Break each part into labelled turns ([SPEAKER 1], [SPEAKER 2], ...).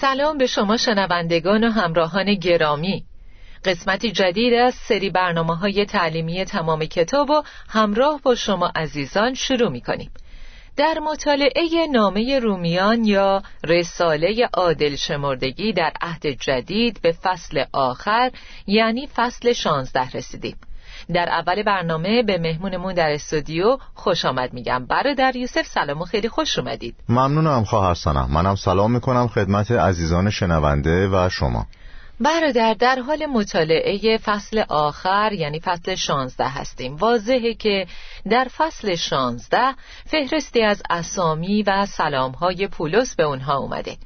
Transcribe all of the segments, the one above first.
[SPEAKER 1] سلام به شما شنوندگان و همراهان گرامی. قسمتی جدید از سری برنامه های تعلیمی تمام کتاب و همراه با شما عزیزان شروع می کنیم در مطالعه نامه رومیان یا رساله عادل شمردگی در عهد جدید به فصل آخر یعنی فصل شانزده رسیدیم. در اول برنامه به مهمونمون در استودیو خوش آمد میگم. برادر یوسف سلام و خیلی خوش اومدید.
[SPEAKER 2] ممنونم خواهر سنم. منم سلام می‌کنم خدمت عزیزان شنونده و شما.
[SPEAKER 1] برادر در حال مطالعه فصل آخر یعنی فصل شانزده هستیم. واضحه که در فصل شانزده فهرستی از اسامی و سلامهای پولس به اونها اومده.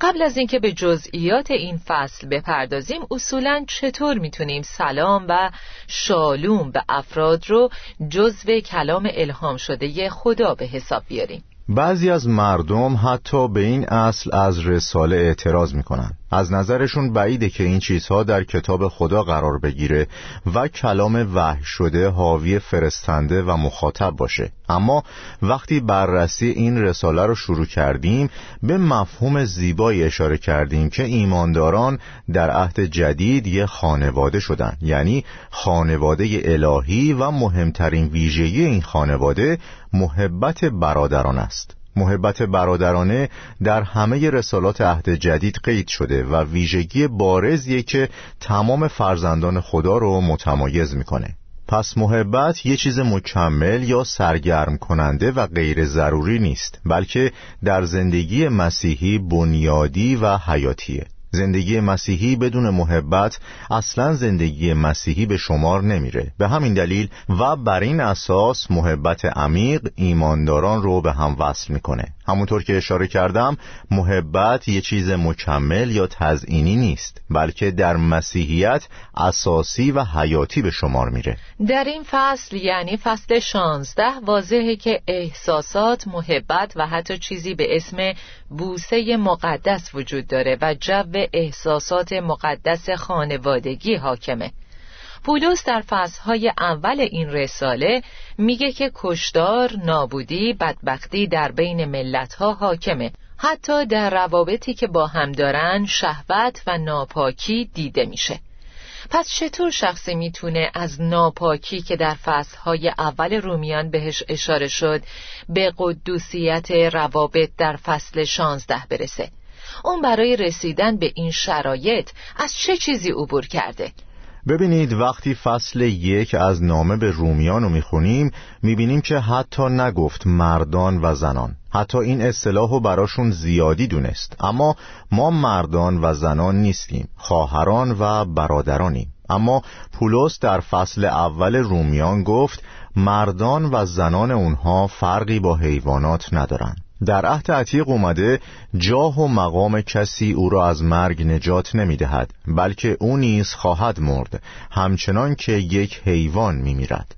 [SPEAKER 1] قبل از اینکه به جزئیات این فصل بپردازیم اصولا چطور می‌تونیم سلام و شالوم به افراد رو جزو کلام الهام شده خدا به حساب بیاریم؟
[SPEAKER 2] بعضی از مردم حتی به این اصل از رساله اعتراض می‌کنن. از نظرشون بعیده که این چیزها در کتاب خدا قرار بگیره و کلام وحی شده حاوی فرستنده و مخاطب باشه. اما وقتی بررسی این رساله رو شروع کردیم به مفهوم زیبایی اشاره کردیم که ایمانداران در عهد جدید یه خانواده شدن. یعنی خانواده الهی و مهمترین ویژگی این خانواده محبت برادران است. محبت برادرانه در همه رسالات عهد جدید قید شده و ویژگی بارزیه که تمام فرزندان خدا رو متمایز می‌کنه. پس محبت یه چیز مکمل یا سرگرم کننده و غیر ضروری نیست بلکه در زندگی مسیحی بنیادی و حیاتیه. زندگی مسیحی بدون محبت اصلا زندگی مسیحی به شمار نمیره. به همین دلیل و بر این اساس محبت عمیق ایمانداران رو به هم وصل می‌کنه. همونطور که اشاره کردم محبت یه چیز مکمل یا تزئینی نیست بلکه در مسیحیت اساسی و حیاتی به شمار میره.
[SPEAKER 1] در این فصل یعنی فصل شانزده واضحه که احساسات محبت و حتی چیزی به اسم بوسه مقدس وجود داره و جو احساسات مقدس خانوادگی حاکمه. پولس در فصلهای اول این رساله میگه که کشدار، نابودی، بدبختی در بین ملتها حاکمه. حتی در روابطی که با هم دارن شهوت و ناپاکی دیده میشه. پس چطور شخصی می‌تونه از ناپاکی که در فصلهای اول رومیان بهش اشاره شد به قدوسیت روابط در فصل شانزده برسه؟ اون برای رسیدن به این شرایط از چه چیزی عبور کرده؟
[SPEAKER 2] ببینید وقتی فصل یک از نامه به رومیان رو می‌خونیم می‌بینیم که حتی نگفت مردان و زنان. حتی این اصطلاح رو براشون زیادی دونست. اما ما مردان و زنان نیستیم خواهران و برادرانیم. اما پولس در فصل اول رومیان گفت مردان و زنان اونها فرقی با حیوانات ندارن. در عهد عتیق اومده جاه و مقام کسی او را از مرگ نجات نمی دهد بلکه او نیز خواهد مرد همچنان که یک حیوان می میرد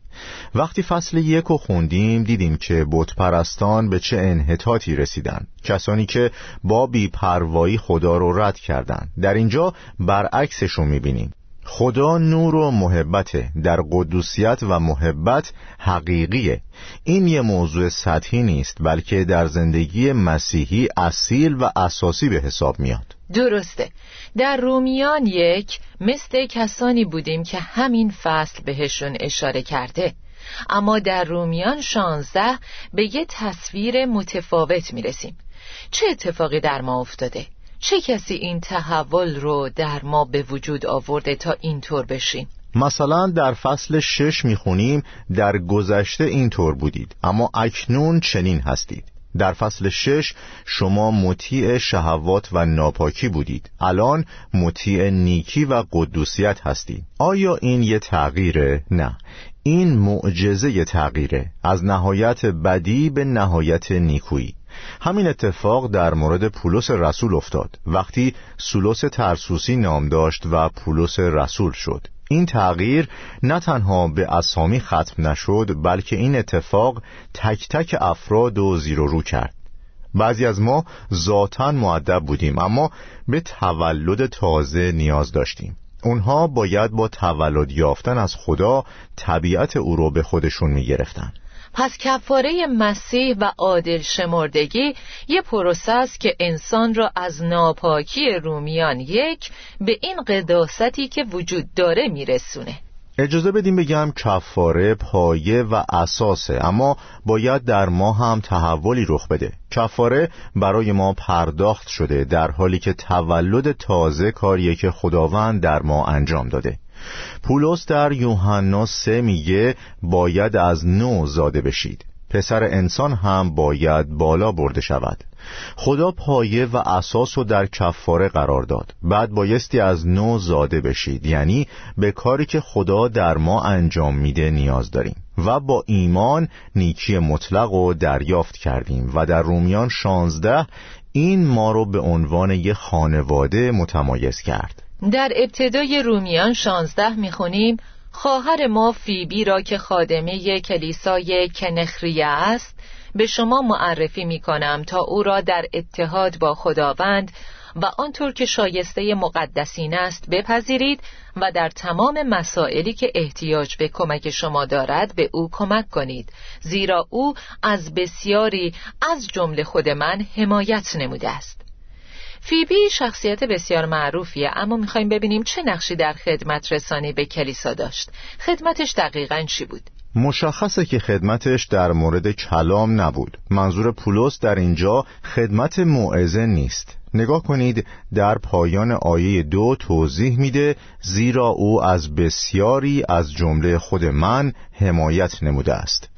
[SPEAKER 2] وقتی فصل یک رو خوندیم دیدیم که بت پرستان به چه انحطاطی رسیدن کسانی که با بیپروایی خدا رو رد کردند. در اینجا برعکسش رو می‌بینیم. خدا نور و محبته در قدوسیت و محبت حقیقیه. این یه موضوع سطحی نیست بلکه در زندگی مسیحی اصیل و اساسی به حساب میاد.
[SPEAKER 1] درسته. در رومیان یک مثل کسانی بودیم که همین فصل بهشون اشاره کرده. اما در رومیان شانزده به یه تصویر متفاوت می‌رسیم. چه اتفاقی در ما افتاده؟ چه کسی این تحول رو در ما به وجود آورده تا اینطور بشیم؟
[SPEAKER 2] مثلا در فصل شش می‌خونیم در گذشته اینطور بودید اما اکنون چنین هستید. در فصل شش شما مطیع شهوات و ناپاکی بودید. الان مطیع نیکی و قدوسیت هستید. آیا این یه تغییره؟ نه. این معجزه تغییره. از نهایت بدی به نهایت نیکویی. همین اتفاق در مورد پولس رسول افتاد. وقتی سولوس ترسوسی نام داشت و پولس رسول شد. این تغییر نه تنها به اسامی ختم نشد بلکه این اتفاق تک تک افراد و زیر و رو کرد. بعضی از ما ذاتا معدب بودیم اما به تولد تازه نیاز داشتیم. اونها باید با تولد یافتن از خدا طبیعت او رو به خودشون می گرفتن.
[SPEAKER 1] پس کفاره مسیح و عادل شمردگی یه پروسه است که انسان را از ناپاکی رومیان یک به این قداستی که وجود داره میرسونه.
[SPEAKER 2] اجازه بدیم بگم کفاره پایه و اساسه اما باید در ما هم تحولی رخ بده. کفاره برای ما پرداخت شده در حالی که تولد تازه کاریه که خداوند در ما انجام داده. پولس در یوحنا سه میگه باید از نو زاده بشید. پسر انسان هم باید بالا برده شود. خدا پایه و اساس رو در کفاره قرار داد. بعد بایستی از نو زاده بشید. یعنی به کاری که خدا در ما انجام میده نیاز داریم. و با ایمان نیکی مطلق رو دریافت کردیم. و در رومیان شانزده این ما رو به عنوان یه خانواده متمایز کرد.
[SPEAKER 1] در ابتدای رومیان شانزده می‌خونیم خواهر ما فیبی را که خادمه کلیسای کنخریه است به شما معرفی می کنم تا او را در اتحاد با خداوند و آنطور که شایسته مقدسین است بپذیرید و در تمام مسائلی که احتیاج به کمک شما دارد به او کمک کنید. زیرا او از بسیاری از جمله خود من حمایت نموده است. فیبی شخصیت بسیار معروفیه اما می‌خوایم ببینیم چه نقشی در خدمت رسانی به کلیسا داشت. خدمتش دقیقا چی بود؟
[SPEAKER 2] مشخصه که خدمتش در مورد کلام نبود. منظور پولس در اینجا خدمت موعظه نیست. نگاه کنید در پایان آیه دو توضیح میده زیرا او از بسیاری از جمله خود من حمایت نموده است.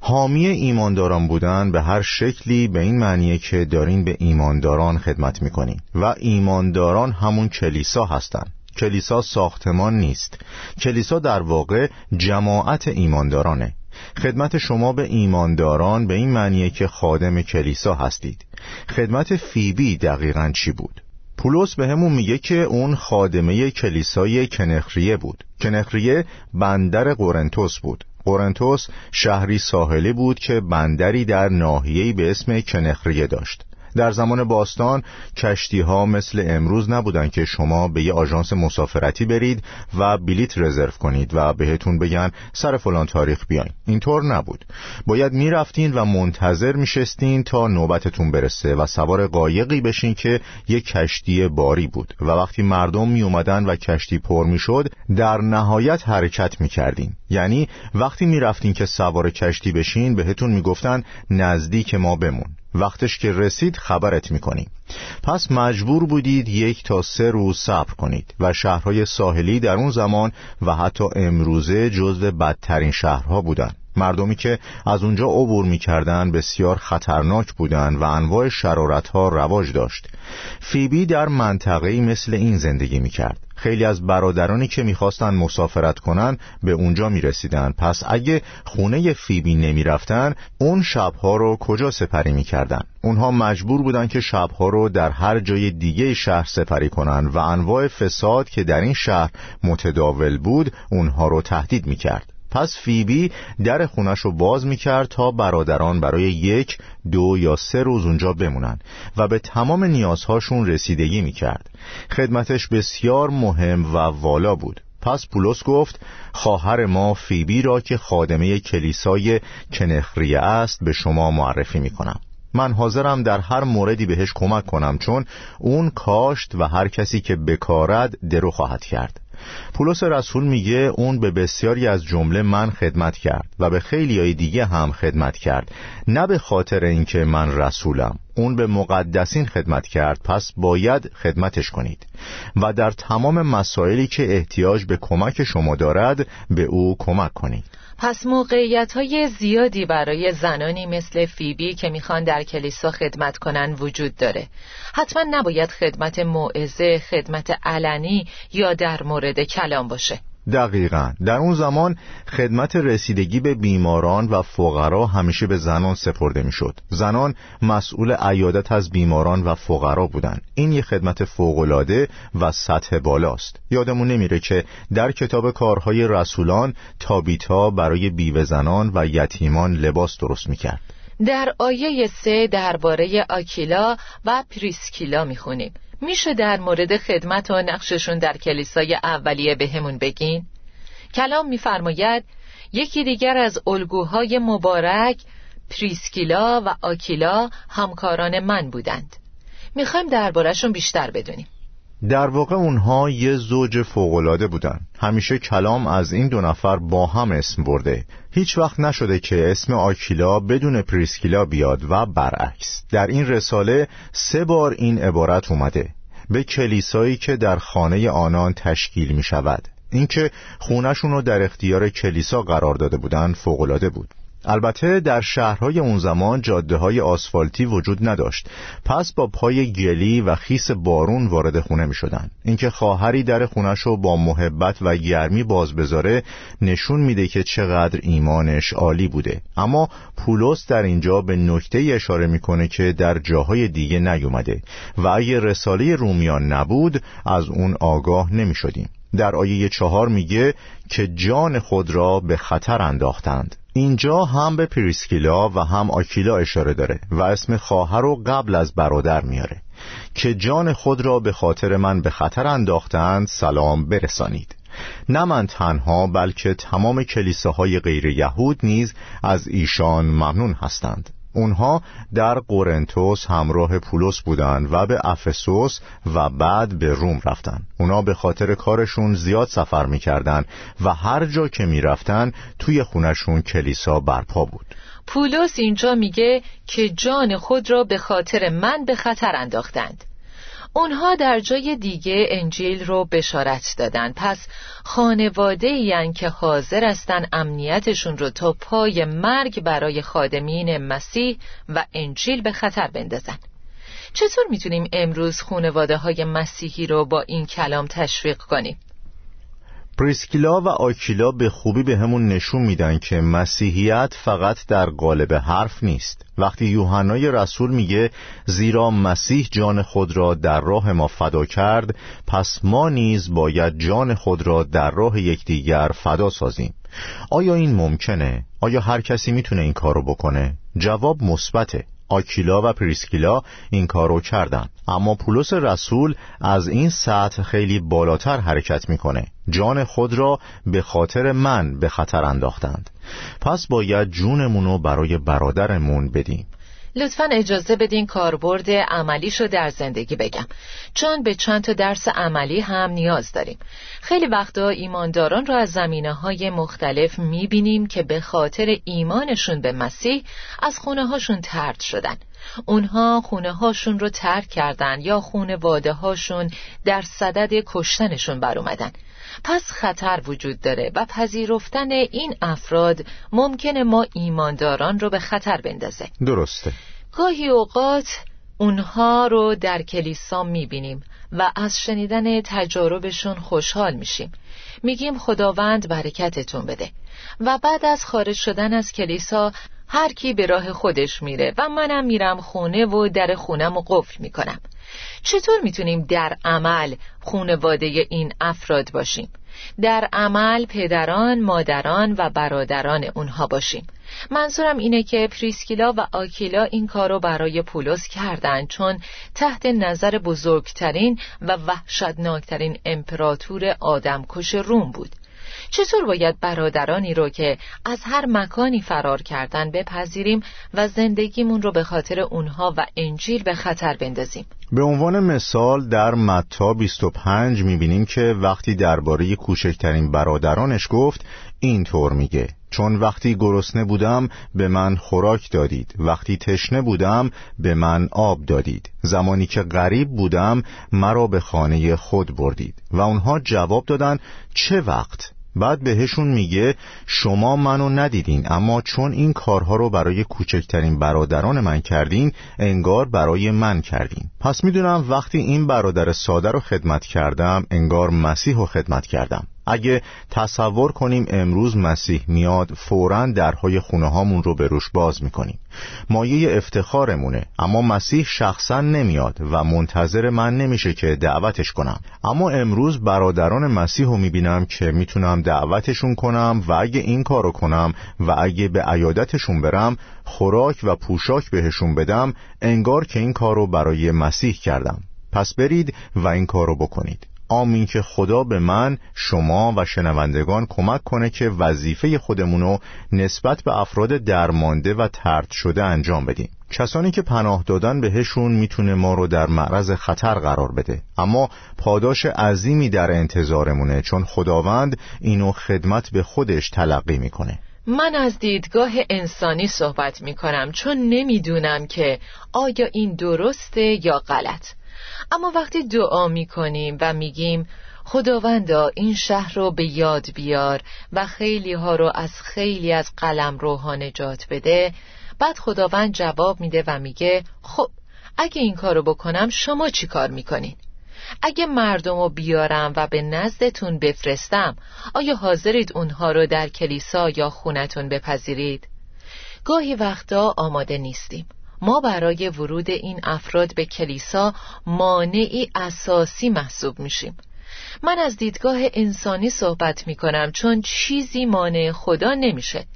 [SPEAKER 2] حامی ایمانداران بودن به هر شکلی به این معنیه که دارین به ایمانداران خدمت می‌کنین. و ایمانداران همون کلیسا هستند. کلیسا ساختمان نیست. کلیسا در واقع جماعت ایماندارانه. خدمت شما به ایمانداران به این معنیه که خادم کلیسا هستید. خدمت فیبی دقیقا چی بود؟ پولس به همون میگه که اون خادمه کلیسای کنخریه بود. کنخریه بندر قرنتوس بود. قرنتوس شهری ساحلی بود که بندری در ناحیه‌ای به اسم کنخریه داشت. در زمان باستان کشتی ها مثل امروز نبودن که شما به یه آژانس مسافرتی برید و بلیت رزرو کنید و بهتون بگن سر فلان تاریخ بیاین. اینطور نبود. باید می‌رفتین و منتظر میشستین تا نوبتتون برسه و سوار قایقی بشین که یه کشتی باری بود و وقتی مردم می اومدن و کشتی پر می‌شد در نهایت حرکت می‌کردین. یعنی وقتی می‌رفتین که سوار کشتی بشین بهتون می‌گفتن نزدیک ما بمون. وقتش که رسید خبرت می‌کنیم پس مجبور بودید یک تا سه روز صبر کنید و شهرهای ساحلی در اون زمان و حتی امروزه جزو بدترین شهرها بودند مردمی که از اونجا عبور می‌کردند بسیار خطرناک بودند و انواع شرارت ها رواج داشت. فیبی در منطقه‌ای مثل این زندگی می‌کرد. خیلی از برادرانی که می‌خواستن مسافرت کنن به اونجا می‌رسیدن. پس اگه خونه فیبی نمی‌رفتن اون شبها رو کجا سپری می‌کردن؟ اونها مجبور بودن که شبها رو در هر جای دیگه شهر سپری کنن و انواع فساد که در این شهر متداول بود اونها رو تهدید می‌کرد. پس فیبی در خونش رو باز می‌کرد تا برادران برای یک، دو یا سه روز اونجا بمونن و به تمام نیازهاشون رسیدگی می‌کرد. خدمتش بسیار مهم و والا بود. پس پولس گفت خواهر ما فیبی را که خادمه کلیسای کنخریه است به شما معرفی می‌کنم. من حاضرم در هر موردی بهش کمک کنم چون اون کاشت و هر کسی که بکارد درو خواهد کرد. پولس رسول میگه اون به بسیاری از جمله من خدمت کرد و به خیلی های دیگه هم خدمت کرد. نه به خاطر اینکه من رسولم. اون به مقدسین خدمت کرد. پس باید خدمتش کنید. و در تمام مسائلی که احتیاج به کمک شما دارد به او کمک کنید.
[SPEAKER 1] پس موقعیت های زیادی برای زنانی مثل فیبی که می‌خوان در کلیسا خدمت کنن وجود داره. حتما نباید خدمت موعظه، خدمت علنی یا در مورد کلام باشه.
[SPEAKER 2] دقیقا در اون زمان خدمت رسیدگی به بیماران و فقرا همیشه به زنان سپرده می‌شد. زنان مسئول عیادت از بیماران و فقرا بودند. این یه خدمت فوقالعاده و سطح بالاست یادمون نمیره که در کتاب کارهای رسولان تابیتا برای بیوه زنان و یتیمان لباس درست می‌کرد
[SPEAKER 1] در آیه سه درباره آکیلا و پریسکیلا می‌خونیم میشه در مورد خدمت و نقششون در کلیسای اولیه بهمون بگین؟ کلام میفرماید یکی دیگر از الگوهای مبارک پریسکیلا و آکیلا همکاران من بودند. می‌خوایم دربارهشون بیشتر بدونیم.
[SPEAKER 2] در واقع اونها یه زوج فوقالعاده بودن. همیشه کلام از این دو نفر با هم اسم برده. هیچ وقت نشده که اسم آکیلا بدون پریسکیلا بیاد و برعکس. در این رساله سه بار این عبارت اومده. به کلیسایی که در خانه آنان تشکیل می شود اینکه خونشون رو در اختیار کلیسا قرار داده بودن فوقالعاده بود. البته در شهرهای اون زمان جاده های آسفالتی وجود نداشت. پس با پای گلی و خیس بارون وارد خونه می شدن اینکه خواهری در خونش رو با محبت و گرمی باز بذاره نشون میده که چقدر ایمانش عالی بوده. اما پولس در اینجا به نکته اشاره می‌کنه که در جاهای دیگه نیومده و اگه رساله رومیان نبود از اون آگاه نمی شدیم در آیه چهار میگه که جان خود را به خطر انداختند. اینجا هم به پریسکیلا و هم آکیلا اشاره داره و اسم خواهر رو قبل از برادر میاره که جان خود را به خاطر من به خطر انداختند سلام برسانید. نه من تنها بلکه تمام کلیساهای غیر یهود نیز از ایشان ممنون هستند. اونها در قرنتوس همراه پولس بودند و به افسوس و بعد به روم رفتن اونا به خاطر کارشون زیاد سفر می‌کردن و هر جا که می‌رفتن توی خونشون کلیسا برپا بود.
[SPEAKER 1] پولس اینجا میگه که جان خود را به خاطر من به خطر انداختند. اونها در جای دیگه انجیل رو بشارت دادن پس خانواده این که حاضر هستن امنیتشون رو تا پای مرگ برای خادمین مسیح و انجیل به خطر بندازن چطور می‌تونیم امروز خانواده های مسیحی رو با این کلام تشویق کنیم؟
[SPEAKER 2] پریسکیلا و آکیلا به خوبی به همون نشون میدن که مسیحیت فقط در قالب حرف نیست وقتی یوحنای رسول میگه زیرا مسیح جان خود را در راه ما فدا کرد پس ما نیز باید جان خود را در راه یکدیگر فدا سازیم آیا این ممکنه؟ آیا هر کسی می‌تونه این کارو بکنه؟ جواب مثبته آکیلا و پریسکیلا این کارو کردن. اما پولس رسول از این سطح خیلی بالاتر حرکت می‌کنه. جان خود را به خاطر من به خطر انداختند. پس باید جونمونو برای برادرمون بدیم.
[SPEAKER 1] لطفا اجازه بدین کاربرد عملیشو در زندگی بگم. چون به چند تا درس عملی هم نیاز داریم. خیلی وقتا ایمانداران رو از زمینه های مختلف می‌بینیم که به خاطر ایمانشون به مسیح از خونه هاشون ترد شدن. اونها خونه هاشون رو ترک کردن یا خونه واده هاشون در صدد کشتنشون بر اومدن. پس خطر وجود داره و پذیرفتن این افراد ممکنه ما ایمانداران رو به خطر بندازه.
[SPEAKER 2] درسته.
[SPEAKER 1] گاهی اوقات اونها رو در کلیسا می‌بینیم و از شنیدن تجاربشون خوشحال میشیم. میگیم خداوند برکتتون بده. و بعد از خارج شدن از کلیسا هر کی به راه خودش میره و منم میرم خونه و در خونم و قفل می‌کنم. چطور می‌تونیم در عمل خونواده این افراد باشیم؟ در عمل پدران، مادران و برادران اونها باشیم. منظورم اینه که پریسکیلا و آکیلا این کارو برای پولس کردن چون تحت نظر بزرگترین و وحشتناکترین امپراتور آدمکش روم بود. چطور باید برادرانی رو که از هر مکانی فرار کردن بپذیریم و زندگیمون رو به خاطر اونها و انجیل به خطر بندازیم؟
[SPEAKER 2] به عنوان مثال در متا 25 می‌بینیم که وقتی درباره کوچکترین برادرانش گفت اینطور میگه. چون وقتی گرسنه بودم به من خوراک دادید. وقتی تشنه بودم به من آب دادید. زمانی که غریب بودم مرا به خانه خود بردید. و اونها جواب دادن چه وقت؟ بعد بهشون میگه شما منو ندیدین اما چون این کارها رو برای کوچکترین برادران من کردین انگار برای من کردین. پس می‌دونم وقتی این برادر ساده رو خدمت کردم انگار مسیح رو خدمت کردم. اگه تصور کنیم امروز مسیح میاد فورا درهای خونه هامون رو به روش باز می‌کنیم. مایه افتخارمونه اما مسیح شخصا نمیاد و منتظر من نمیشه که دعوتش کنم. اما امروز برادران مسیح رو می‌بینم که می‌تونم دعوتشون کنم و اگه این کارو کنم و اگه به عیادتشون برم خوراک و پوشاک بهشون بدم انگار که این کارو برای مسیح کردم. پس برید و این کارو بکنید. آمین که خدا به من شما و شنوندگان کمک کنه که وظیفه خودمونو نسبت به افراد درمانده و ترد شده انجام بدیم. کسانی که پناه دادن بهشون می‌تونه ما رو در معرض خطر قرار بده. اما پاداش عظیمی در انتظارمونه چون خداوند اینو خدمت به خودش تلقی می‌کنه.
[SPEAKER 1] من از دیدگاه انسانی صحبت می کنم چون نمی‌دونم که آیا این درسته یا غلط. اما وقتی دعا می کنیم و میگیم خداوندا این شهر رو به یاد بیار و خیلی ها رو از خیلی از قلم روها نجات بده بعد خداوند جواب میده و میگه خب اگه این کارو بکنم شما چی کار می‌کنین؟ اگه مردم رو بیارم و به نزدتون بفرستم آیا حاضرید اونها رو در کلیسا یا خونتون بپذیرید؟ گاهی وقتا آماده نیستیم ما برای ورود این افراد به کلیسا مانعی اساسی محسوب میشیم. من از دیدگاه انسانی صحبت می کنم چون چیزی مانع خدا نمیشه.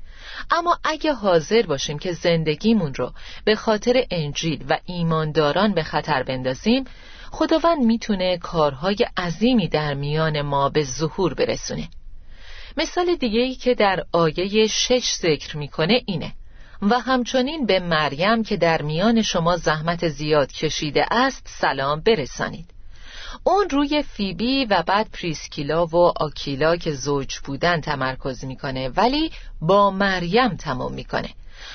[SPEAKER 1] اما اگه حاضر باشیم که زندگیمون رو به خاطر انجیل و ایمانداران به خطر بندازیم خداوند می‌تونه کارهای عظیمی در میان ما به ظهور برسونه. مثال دیگه ای که در آیه شش ذکر می‌کنه اینه. و همچنین به مریم که در میان شما زحمت زیاد کشیده است سلام برسانید. اون روی فیبی و بعد پریسکیلا و آکیلا که زوج بودن تمرکز می‌کنه ولی با مریم تمام می‌کنه.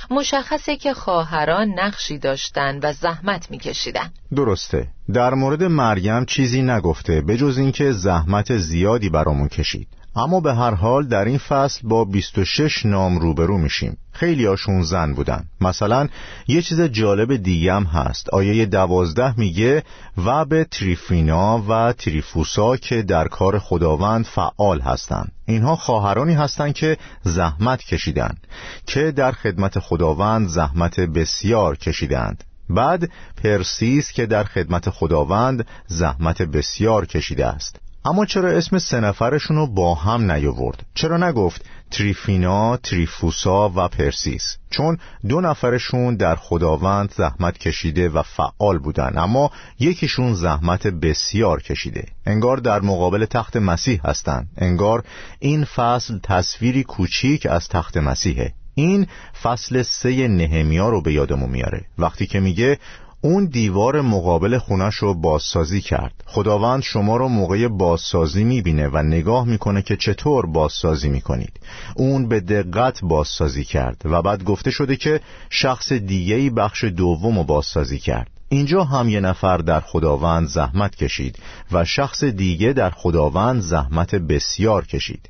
[SPEAKER 1] مشخصه که خواهران نقشی داشتن و زحمت میکشیدن.
[SPEAKER 2] درسته. در مورد مریم چیزی نگفته به جز اینکه زحمت زیادی برامون کشید. اما به هر حال در این فصل با 26 نام روبرو میشیم. خیلی هاشون زن بودن. مثلا یه چیز جالب دیگه هم هست. آیه دوازده میگه و به تریفینا و تریفوسا که در کار خداوند فعال هستند. اینها خواهرانی هستند که زحمت کشیدند که در خدمت خداوند زحمت بسیار کشیدند. بعد پرسیس که در خدمت خداوند زحمت بسیار کشیده است. اما چرا اسم سه نفرشون رو با هم نیاورد؟ چرا نگفت تریفینا، تریفوسا و پرسیس؟ چون دو نفرشون در خداوند زحمت کشیده و فعال بودن اما یکیشون زحمت بسیار کشیده. انگار در مقابل تخت مسیح هستند انگار این فصل تصویری کوچیک از تخت مسیحه. این فصل سه نهمیا رو به یادمون میاره. وقتی که میگه اون دیوار مقابل خونش رو بازسازی کرد. خداوند شما رو موقع بازسازی می‌بینه و نگاه می‌کنه که چطور بازسازی می‌کنید. اون به دقت بازسازی کرد و بعد گفته شده که شخص دیگهی بخش دوم رو بازسازی کرد. اینجا هم یه نفر در خداوند زحمت کشید و شخص دیگه در خداوند زحمت بسیار کشید.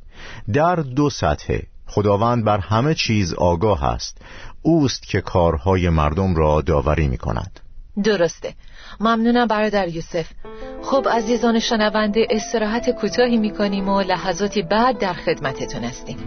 [SPEAKER 2] در دو سطحه خداوند بر همه چیز آگاه است. اوست که کارهای مردم را داوری می کند
[SPEAKER 1] درسته. ممنونم برادر یوسف. خب عزیزان شنونده استراحت کوتاهی می‌کنیم و لحظاتی بعد در خدمتتون هستیم.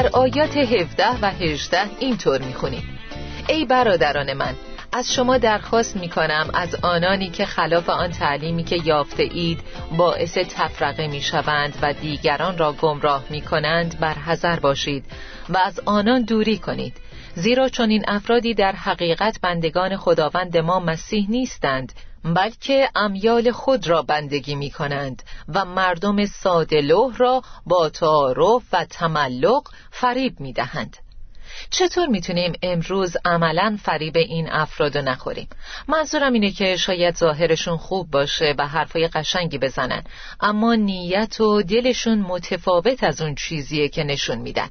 [SPEAKER 1] در آیات 17 و 18 اینطور می‌خونیم ای برادران من از شما درخواست می کنم از آنانی که خلاف آن تعلیمی که یافته اید باعث تفرقه می شوند و دیگران را گمراه می کنند برحذر باشید و از آنان دوری کنید. زیرا چون این افرادی در حقیقت بندگان خداوند ما مسیح نیستند. بلکه امیال خود را بندگی می کنند و مردم سادلوه را با تعارف و تملق فریب می دهند. چطور می‌تونیم امروز عملا فریب این افراد نخوریم منظورم اینه که شاید ظاهرشون خوب باشه و حرفای قشنگی بزنن اما نیت و دلشون متفاوت از اون چیزیه که نشون میدن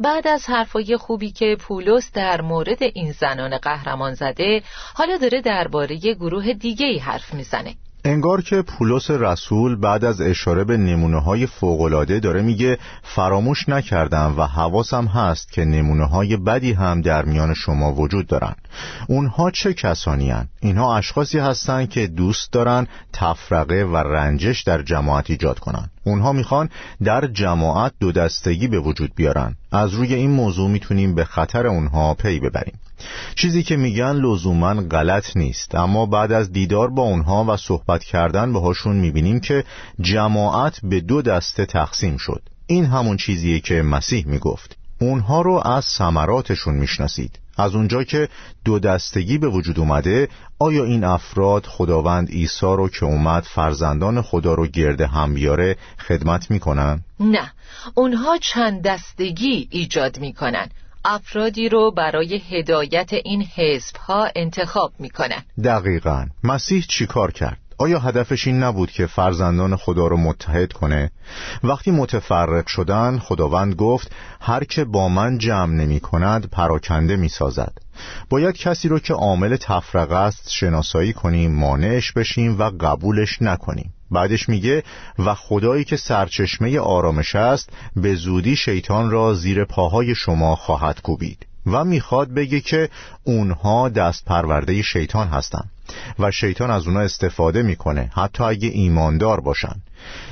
[SPEAKER 1] بعد از حرفای خوبی که پولس در مورد این زنان قهرمان زده حالا داره درباره گروه دیگه ای حرف می‌زنه.
[SPEAKER 2] انگار که پولس رسول بعد از اشاره به نمونه های فوقلاده داره میگه فراموش نکردم و حواسم هست که نمونه های بدی هم در میان شما وجود دارن. اونها چه کسانی هن؟ اینها اشخاصی هستند که دوست دارن تفرقه و رنجش در جماعت ایجاد کنن. اونها می‌خوان در جماعت دو دستگی به وجود بیارن. از روی این موضوع می‌تونیم به خطر اونها پی ببریم. چیزی که میگن لزوما غلط نیست اما بعد از دیدار با اونها و صحبت کردن باهاشون می‌بینیم که جماعت به دو دسته تقسیم شد. این همون چیزیه که مسیح می‌گفت. اونها رو از ثمراتشون می‌شناسید. از اونجا که دو دستگی به وجود اومده آیا این افراد خداوند عیسی رو که اومد فرزندان خدا رو گرده هم بیاره خدمت می‌کنن؟
[SPEAKER 1] نه. اونها چند دستگی ایجاد می‌کنن. افرادی رو برای هدایت این حزب ها انتخاب می‌کنن
[SPEAKER 2] دقیقا مسیح چیکار کرد؟ آیا هدفش این نبود که فرزندان خدا رو متحد کنه؟ وقتی متفرق شدن خداوند گفت هر که با من جمع نمی کند پراکنده می سازد. باید کسی رو که عامل تفرقه است شناسایی کنیم مانعش بشیم و قبولش نکنیم. بعدش میگه و خدایی که سرچشمه آرامش است به زودی شیطان را زیر پاهای شما خواهد کوبید. و می‌خواد بگه که اونها دست پرورده شیطان هستند و شیطان از اونا استفاده می‌کنه حتی اگه ایماندار باشن.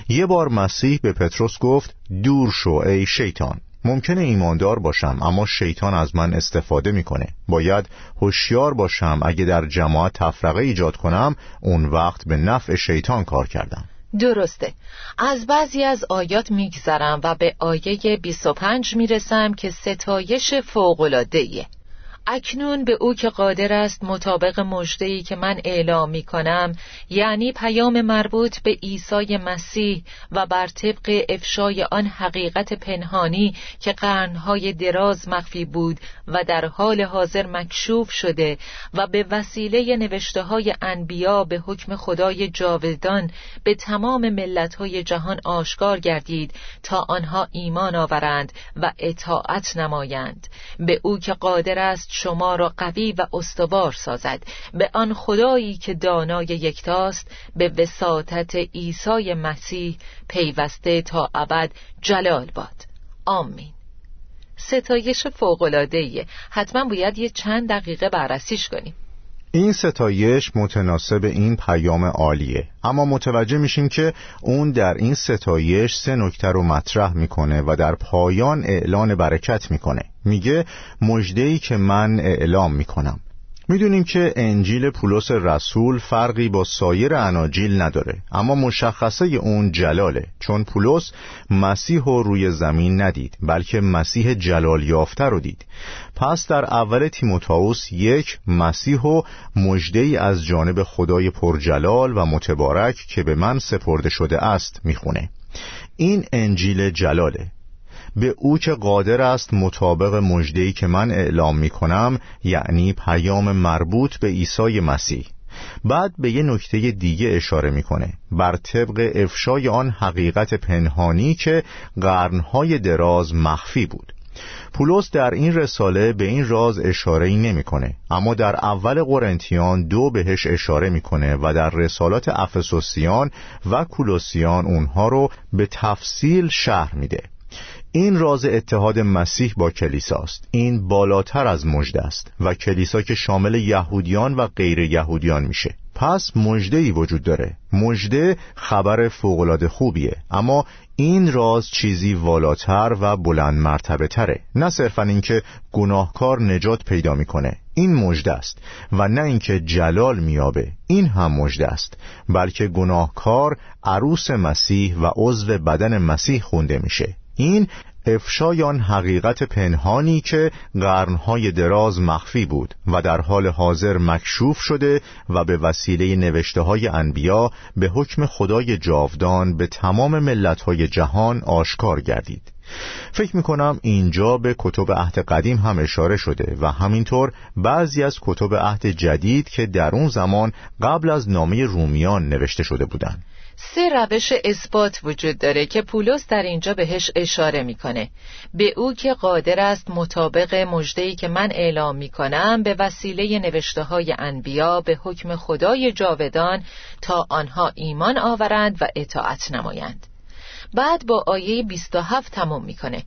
[SPEAKER 2] یه بار مسیح به پتروس گفت دور شو ای شیطان ممکنه ایماندار باشم اما شیطان از من استفاده می‌کنه. باید هوشیار باشم اگه در جماعت تفرقه ایجاد کنم اون وقت به نفع شیطان کار کردم.
[SPEAKER 1] درسته. از بعضی از آیات میگذرم و به آیه 25 می‌رسم که ستایش فوقلادهیه اکنون به او که قادر است مطابق مجدهی که من اعلام می کنم یعنی پیام مربوط به عیسی مسیح و بر طبق افشای آن حقیقت پنهانی که قرنهای دراز مخفی بود و در حال حاضر مکشوف شده و به وسیله نوشته های انبیا به حکم خدای جاودان به تمام ملتهای جهان آشکار گردید تا آنها ایمان آورند و اطاعت نمایند. به او که قادر است شما را قوی و استوار سازد. به آن خدایی که دانای یکتاست به وساطت عیسی مسیح پیوسته تا ابد جلال باد. آمین. ستایش فوقلادهیه حتما باید یه چند دقیقه بررسیش کنیم.
[SPEAKER 2] این ستایش متناسب این پیام عالیه. اما متوجه میشیم که اون در این ستایش سه نکته رو مطرح می‌کنه و در پایان اعلان برکت می‌کنه. میگه مجدهی که من اعلام می‌کنم. می‌دونیم که انجیل پولس رسول فرقی با سایر اناجیل نداره اما مشخصه اون جلاله چون پولس مسیح رو روی زمین ندید بلکه مسیح جلال یافته رو دید. پس در اول تیموتائوس یک مسیح و مجدهی از جانب خدای پرجلال و متبارک که به من سپرده شده است می‌خونه. این انجیل جلاله. به او که قادر است مطابق مجدهی که من اعلام می کنم یعنی پیام مربوط به عیسی مسیح. بعد به یه نکته دیگه اشاره می‌کنه. بر طبق افشای آن حقیقت پنهانی که قرنهای دراز مخفی بود. پولس در این رساله به این راز اشاره ای نمی‌کنه اما در اول قرنتیان دو بهش اشاره می‌کنه و در رسالات افسوسیان و کولوسیان اونها رو به تفصیل شرح میده. این راز اتحاد مسیح با کلیساست. این بالاتر از مجد است و کلیسا که شامل یهودیان و غیر یهودیان میشه. پس مجده وجود داره. مجده خبر فوقالعاده خوبیه اما این راز چیزی والاتر و بلند مرتبه تره. نه صرفا اینکه گناهکار نجات پیدا می‌کنه. این مژده است و نه اینکه جلال میابه این هم مژده است بلکه گناهکار عروس مسیح و عضو بدن مسیح خونده میشه. این افشای آن حقیقت پنهانی که قرنهای دراز مخفی بود و در حال حاضر مکشوف شده و به وسیله نوشته های انبیا به حکم خدای جاودان به تمام ملتهای جهان آشکار گردید فکر می کنم اینجا به کتب عهد قدیم هم اشاره شده و همینطور بعضی از کتب عهد جدید که در اون زمان قبل از نامه رومیان نوشته شده بودند.
[SPEAKER 1] سه روش اثبات وجود داره که پولس در اینجا بهش اشاره می‌کنه. به او که قادر است مطابق مجدهی که من اعلام می‌کنم به وسیله نوشته های انبیا به حکم خدای جاودان تا آنها ایمان آورند و اطاعت نمایند. بعد با آیه 27 تموم می‌کنه.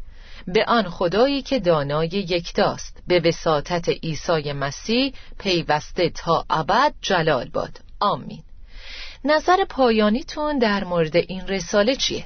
[SPEAKER 1] به آن خدایی که دانای یکتاست. به وساطت عیسی مسیح پیوسته تا ابد جلال باد. آمین. نظر پایانیتون در مورد این رساله چیه؟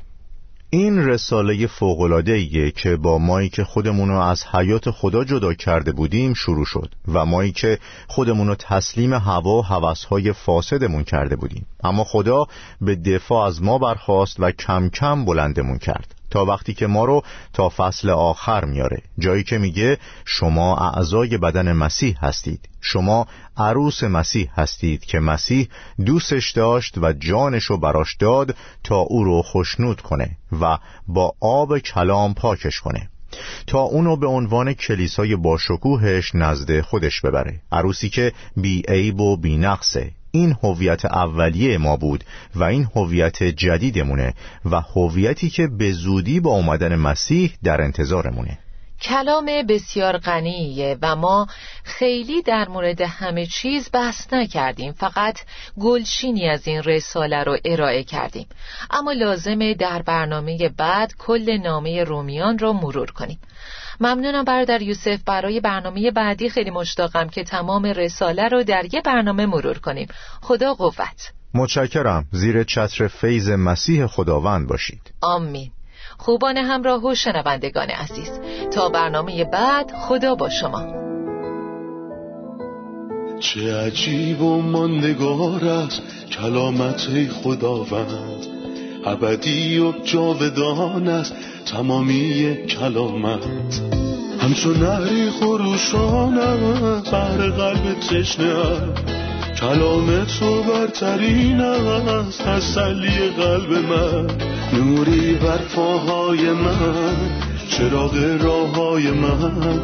[SPEAKER 2] این رساله فوقلادهیه که با مایی که خودمونو از حیات خدا جدا کرده بودیم شروع شد و مایی که خودمونو تسلیم هوا و حوثهای فاسدمون کرده بودیم اما خدا به دفاع از ما برخواست و کم کم بلندمون کرد تا وقتی که ما رو تا فصل آخر میاره. جایی که میگه شما اعضای بدن مسیح هستید. شما عروس مسیح هستید که مسیح دوستش داشت و جانشو براش داد تا او رو خشنود کنه و با آب کلام پاکش کنه. تا اونو به عنوان کلیسای باشکوهش نزد خودش ببره. عروسی که بی عیب و بی نقصه این هویت اولیه ما بود و این هویت جدیدمونه و هویتی که به زودی با اومدن مسیح در انتظارمونه.
[SPEAKER 1] کلام بسیار غنیه و ما خیلی در مورد همه چیز بحث نکردیم. فقط گلشینی از این رساله رو ارائه کردیم. اما لازمه در برنامه بعد کل نامه رومیان رو مرور کنیم. ممنونم برادر یوسف. برای برنامه بعدی خیلی مشتاقم که تمام رساله رو در یه برنامه مرور کنیم. خدا قوت.
[SPEAKER 2] متشکرم. زیر چتر فیض مسیح خداوند باشید.
[SPEAKER 1] آمین. خوبان همراه و شنوندگان عزیز. تا برنامه بعد خدا با شما.
[SPEAKER 3] چه عجیب و ماندگار است کلامت خداوند. ابدی و جاودان است تمامی کلامت. همچون نهری خروشانم بر قلب تشنه کلام تو برترین است تسلی قلب من. نوری بر پاهای من چراغ راه های من.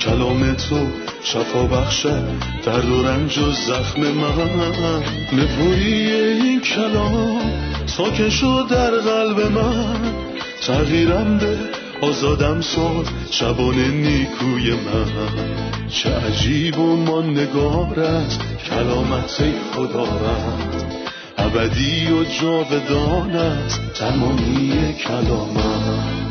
[SPEAKER 3] کلام تو شفا بخشه درد و رنج و زخم من. نپوری این کلام ساکن شد در قلب من. تغییرم به آزادم ساد شبان نیکوی من. چه عجیب و ماندگار است کلامت خدا رد ابدی و جاودان است تمامی کلامت